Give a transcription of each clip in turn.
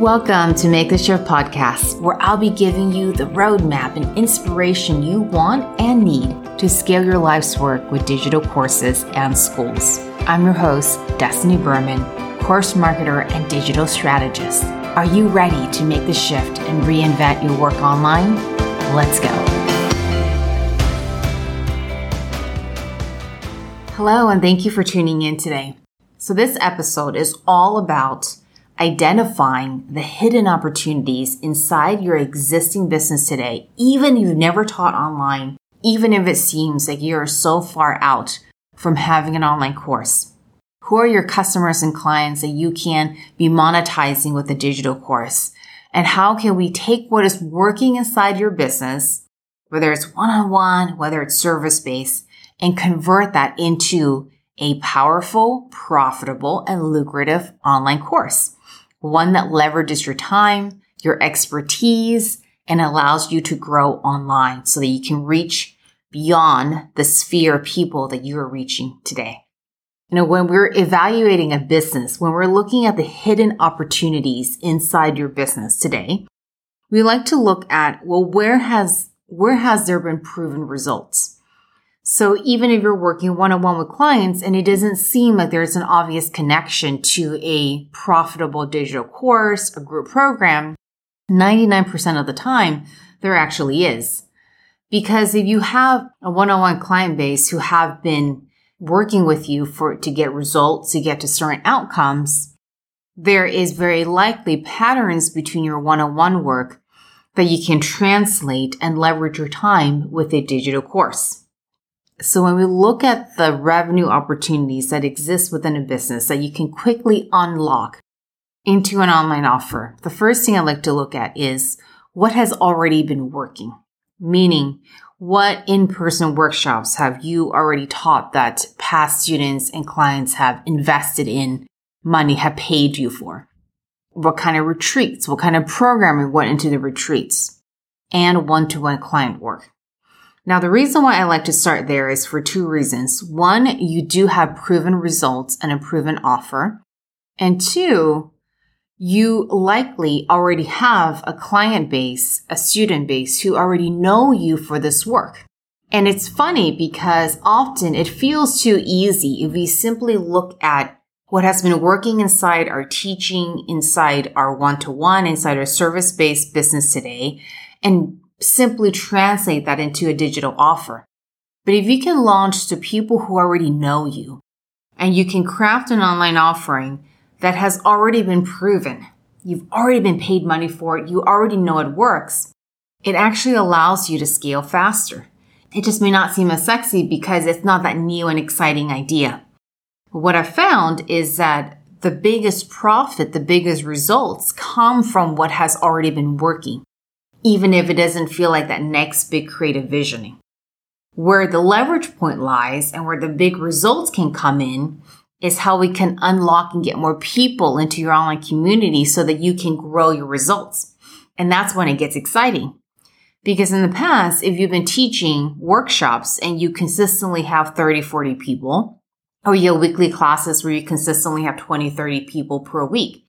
Welcome to Make the Shift podcast, where I'll be giving you the roadmap and inspiration you want and need to scale your life's work with digital courses and schools. I'm your host, Destiny Berman, course marketer and digital strategist. Are you ready to make the shift and reinvent your work online? Let's go. Hello, and thank you for tuning in today. So, this episode is all about identifying the hidden opportunities inside your existing business today, even if you've never taught online, even if it seems like you're so far out from having an online course. Who are your customers and clients that you can be monetizing with a digital course? And how can we take what is working inside your business, whether it's one on one, whether it's service based, and convert that into a powerful, profitable, and lucrative online course? One that leverages your time, your expertise, and allows you to grow online so that you can reach beyond the sphere of people that you are reaching today. You know, when we're evaluating a business, when we're looking at the hidden opportunities inside your business today, we like to look at, well, where has, where has there been proven results? So even if you're working one on one with clients and it doesn't seem like there's an obvious connection to a profitable digital course, a group program, 99% of the time, there actually is. Because if you have a one on one client base who have been working with you for, to get results, to get to certain outcomes, there is very likely patterns between your one on one work that you can translate and leverage your time with a digital course. So when we look at the revenue opportunities that exist within a business that you can quickly unlock into an online offer, the first thing I like to look at is what has already been working. Meaning, what in-person workshops have you already taught that past students and clients have invested in money, have paid you for? What kind of retreats? What kind of programming went into the retreats? And one-to-one client work. Now, the reason why I like to start there is for two reasons. One, you do have proven results and a proven offer. And two, you likely already have a client base, a student base who already know you for this work. And it's funny because often it feels too easy if we simply look at what has been working inside our teaching, inside our one to one, inside our service based business today, and simply translate that into a digital offer. But if you can launch to people who already know you and you can craft an online offering that has already been proven, you've already been paid money for it, you already know it works, it actually allows you to scale faster. It just may not seem as sexy because it's not that new and exciting idea. But what I found is that the biggest profit, the biggest results come from what has already been working even if it doesn't feel like that next big creative visioning. Where the leverage point lies and where the big results can come in is how we can unlock and get more people into your online community so that you can grow your results. And that's when it gets exciting. Because in the past, if you've been teaching workshops and you consistently have 30, 40 people, or you have weekly classes where you consistently have 20, 30 people per week.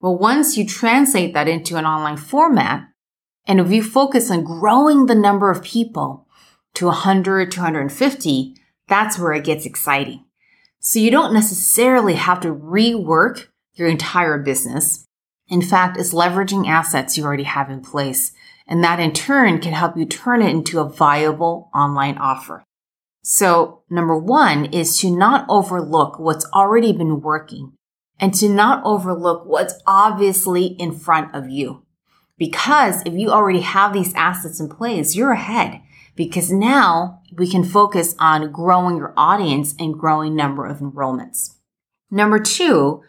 Well, once you translate that into an online format, and if you focus on growing the number of people to 100, 250, that's where it gets exciting. So you don't necessarily have to rework your entire business. In fact, it's leveraging assets you already have in place. And that in turn can help you turn it into a viable online offer. So number one is to not overlook what's already been working and to not overlook what's obviously in front of you. Because if you already have these assets in place, you're ahead because now we can focus on growing your audience and growing number of enrollments. Number two,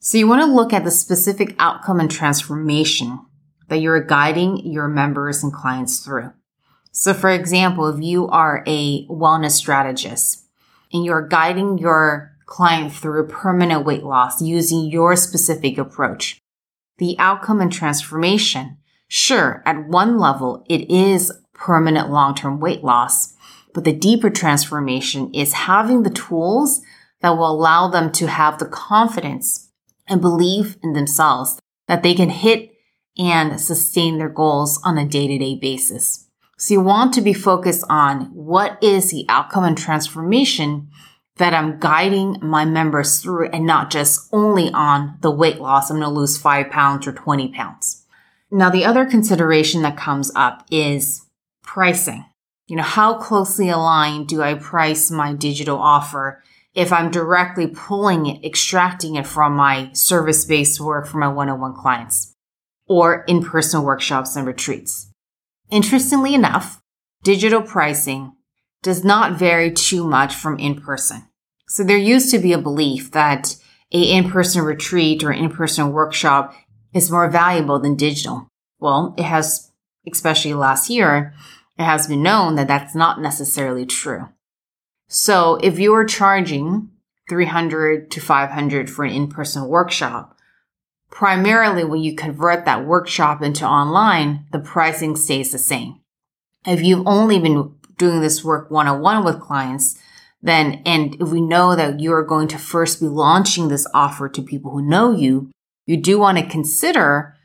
so you want to look at the specific outcome and transformation that you're guiding your members and clients through. So for example, if you are a wellness strategist and you're guiding your client through permanent weight loss using your specific approach, the outcome and transformation. Sure, at one level, it is permanent long-term weight loss, but the deeper transformation is having the tools that will allow them to have the confidence and belief in themselves that they can hit and sustain their goals on a day to day basis. So you want to be focused on what is the outcome and transformation that I'm guiding my members through and not just only on the weight loss. I'm going to lose five pounds or 20 pounds. Now, the other consideration that comes up is pricing. You know, how closely aligned do I price my digital offer if I'm directly pulling it, extracting it from my service based work for my one on one clients or in person workshops and retreats? Interestingly enough, digital pricing does not vary too much from in person. So there used to be a belief that a in-person retreat or in-person workshop is more valuable than digital. Well, it has, especially last year, it has been known that that's not necessarily true. So if you are charging 300 to 500 for an in-person workshop, primarily when you convert that workshop into online, the pricing stays the same. If you've only been doing this work one-on-one with clients, then, and if we know that you are going to first be launching this offer to people who know you, you do want to consider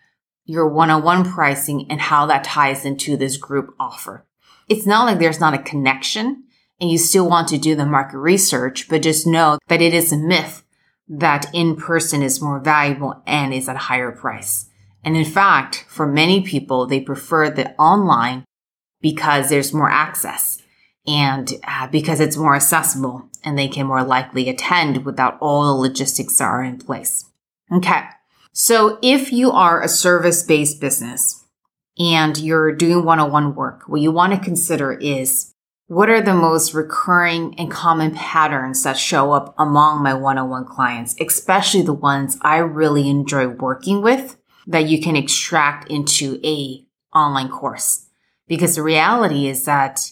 your one-on-one pricing and how that ties into this group offer. It's not like there's not a connection and you still want to do the market research, but just know that it is a myth that in person is more valuable and is at a higher price. And in fact, for many people, they prefer the online because there's more access and uh, because it's more accessible and they can more likely attend without all the logistics that are in place. Okay. So if you are a service based business and you're doing one on one work, what you want to consider is what are the most recurring and common patterns that show up among my one on one clients, especially the ones I really enjoy working with that you can extract into a online course? Because the reality is that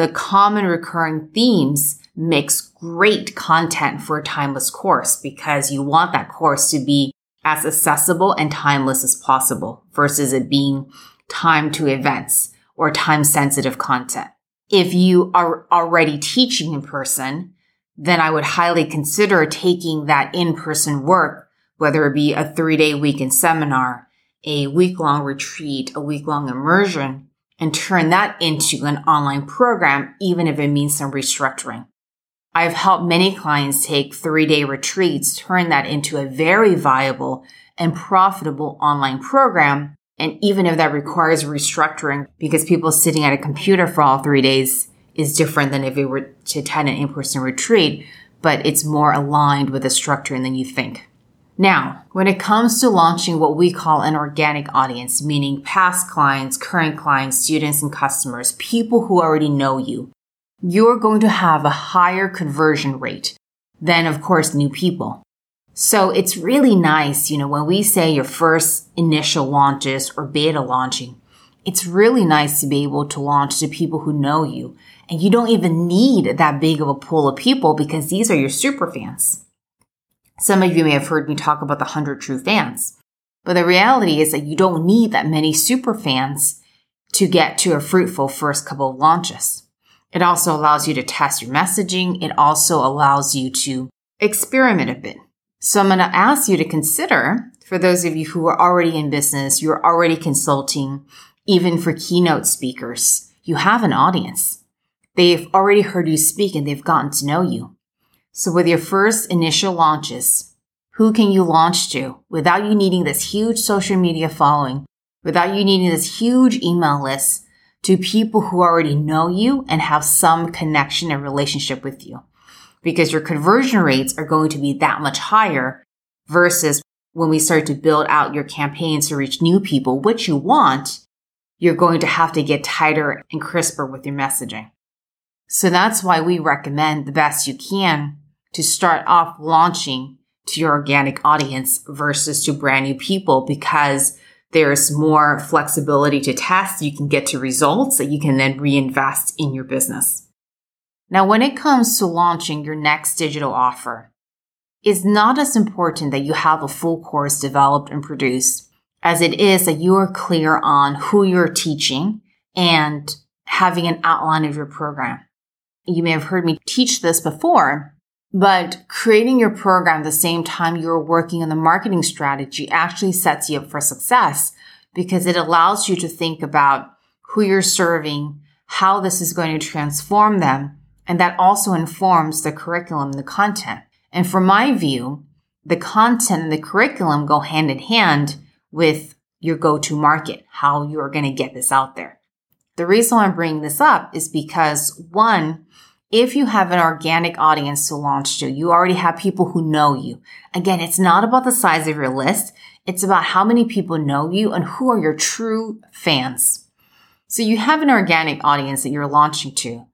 the common recurring themes makes great content for a timeless course because you want that course to be as accessible and timeless as possible versus it being time to events or time sensitive content. If you are already teaching in person, then I would highly consider taking that in person work, whether it be a three day weekend seminar, a week long retreat, a week long immersion, and turn that into an online program, even if it means some restructuring. I've helped many clients take three day retreats, turn that into a very viable and profitable online program. And even if that requires restructuring because people sitting at a computer for all three days is different than if it were to attend an in-person retreat, but it's more aligned with the structure than you think. Now, when it comes to launching what we call an organic audience, meaning past clients, current clients, students, and customers, people who already know you, you're going to have a higher conversion rate than, of course, new people. So it's really nice, you know, when we say your first initial launches or beta launching, it's really nice to be able to launch to people who know you. And you don't even need that big of a pool of people because these are your super fans. Some of you may have heard me talk about the 100 true fans. But the reality is that you don't need that many super fans to get to a fruitful first couple of launches. It also allows you to test your messaging. It also allows you to experiment a bit. So I'm going to ask you to consider for those of you who are already in business, you're already consulting, even for keynote speakers, you have an audience. They've already heard you speak and they've gotten to know you. So with your first initial launches, who can you launch to without you needing this huge social media following, without you needing this huge email list to people who already know you and have some connection and relationship with you? Because your conversion rates are going to be that much higher versus when we start to build out your campaigns to reach new people, which you want, you're going to have to get tighter and crisper with your messaging. So that's why we recommend the best you can to start off launching to your organic audience versus to brand new people because there's more flexibility to test. You can get to results that you can then reinvest in your business. Now, when it comes to launching your next digital offer, it's not as important that you have a full course developed and produced as it is that you are clear on who you're teaching and having an outline of your program. You may have heard me teach this before, But creating your program the same time you're working on the marketing strategy actually sets you up for success because it allows you to think about who you're serving, how this is going to transform them, and that also informs the curriculum, the content. And from my view, the content and the curriculum go hand in hand with your go-to market, how you're going to get this out there. The reason I'm bringing this up is because one, if you have an organic audience to launch to, you already have people who know you. Again, it's not about the size of your list. It's about how many people know you and who are your true fans. So you have an organic audience that you're launching to.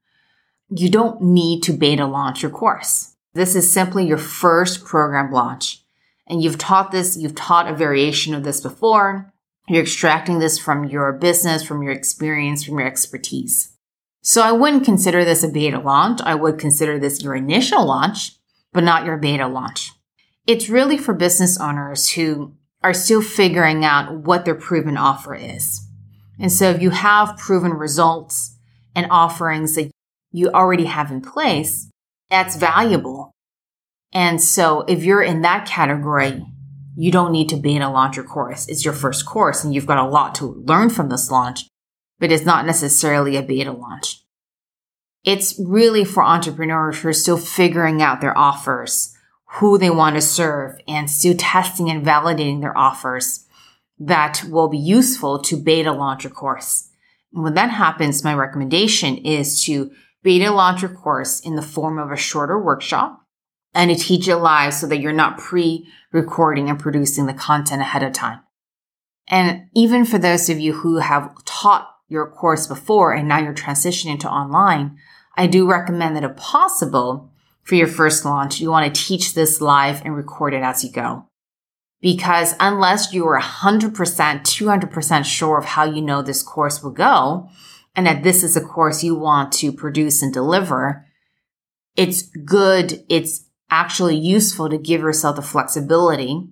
You don't need to beta launch your course. This is simply your first program launch. And you've taught this, you've taught a variation of this before. You're extracting this from your business, from your experience, from your expertise. So I wouldn't consider this a beta launch. I would consider this your initial launch, but not your beta launch. It's really for business owners who are still figuring out what their proven offer is. And so if you have proven results and offerings that you already have in place, that's valuable. And so if you're in that category, you don't need to beta launch your course. It's your first course and you've got a lot to learn from this launch but it's not necessarily a beta launch. It's really for entrepreneurs who are still figuring out their offers, who they want to serve, and still testing and validating their offers that will be useful to beta launch your course. And when that happens, my recommendation is to beta launch your course in the form of a shorter workshop and to teach it live so that you're not pre-recording and producing the content ahead of time. And even for those of you who have taught your course before and now you're transitioning to online, I do recommend that if possible, for your first launch, you want to teach this live and record it as you go. Because unless you are 100%, 200% sure of how you know this course will go, and that this is a course you want to produce and deliver, it's good, it's actually useful to give yourself the flexibility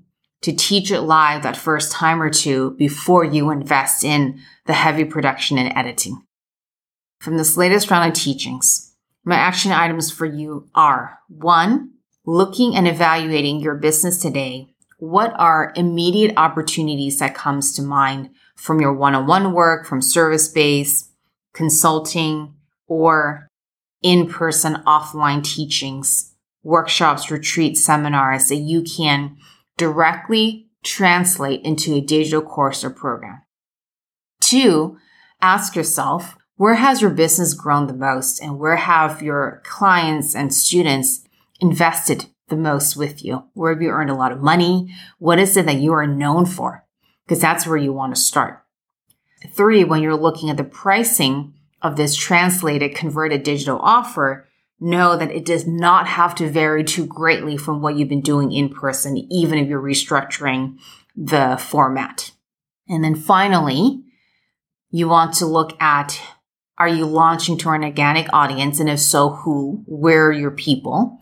to teach it live that first time or two before you invest in the heavy production and editing. From this latest round of teachings, my action items for you are one, looking and evaluating your business today. What are immediate opportunities that comes to mind from your one-on-one work, from service based, consulting, or in-person offline teachings, workshops, retreats, seminars that you can directly translate into a digital course or program. Two, ask yourself, where has your business grown the most and where have your clients and students invested the most with you? Where have you earned a lot of money? What is it that you are known for? Because that's where you want to start. Three, when you're looking at the pricing of this translated converted digital offer, know that it does not have to vary too greatly from what you've been doing in person, even if you're restructuring the format. And then finally, you want to look at are you launching to an organic audience? And if so, who? Where are your people?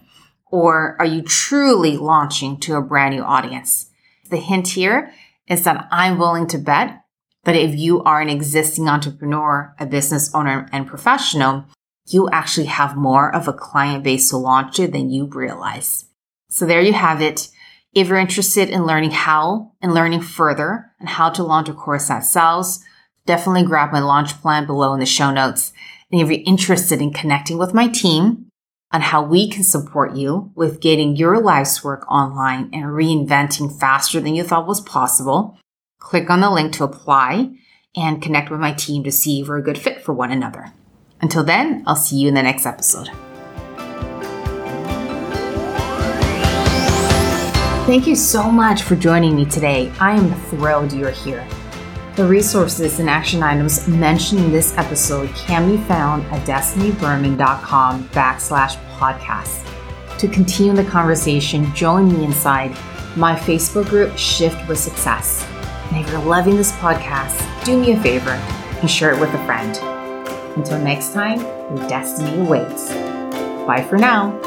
Or are you truly launching to a brand new audience? The hint here is that I'm willing to bet that if you are an existing entrepreneur, a business owner, and professional, you actually have more of a client base to launch to than you realize. So there you have it. If you're interested in learning how and learning further and how to launch a course that sells, definitely grab my launch plan below in the show notes. And if you're interested in connecting with my team on how we can support you with getting your life's work online and reinventing faster than you thought was possible, click on the link to apply and connect with my team to see if we're a good fit for one another. Until then, I'll see you in the next episode. Thank you so much for joining me today. I am thrilled you're here. The resources and action items mentioned in this episode can be found at destinyberman.com backslash podcast. To continue the conversation, join me inside my Facebook group, Shift with Success. And if you're loving this podcast, do me a favor and share it with a friend. Until next time, your destiny awaits. Bye for now.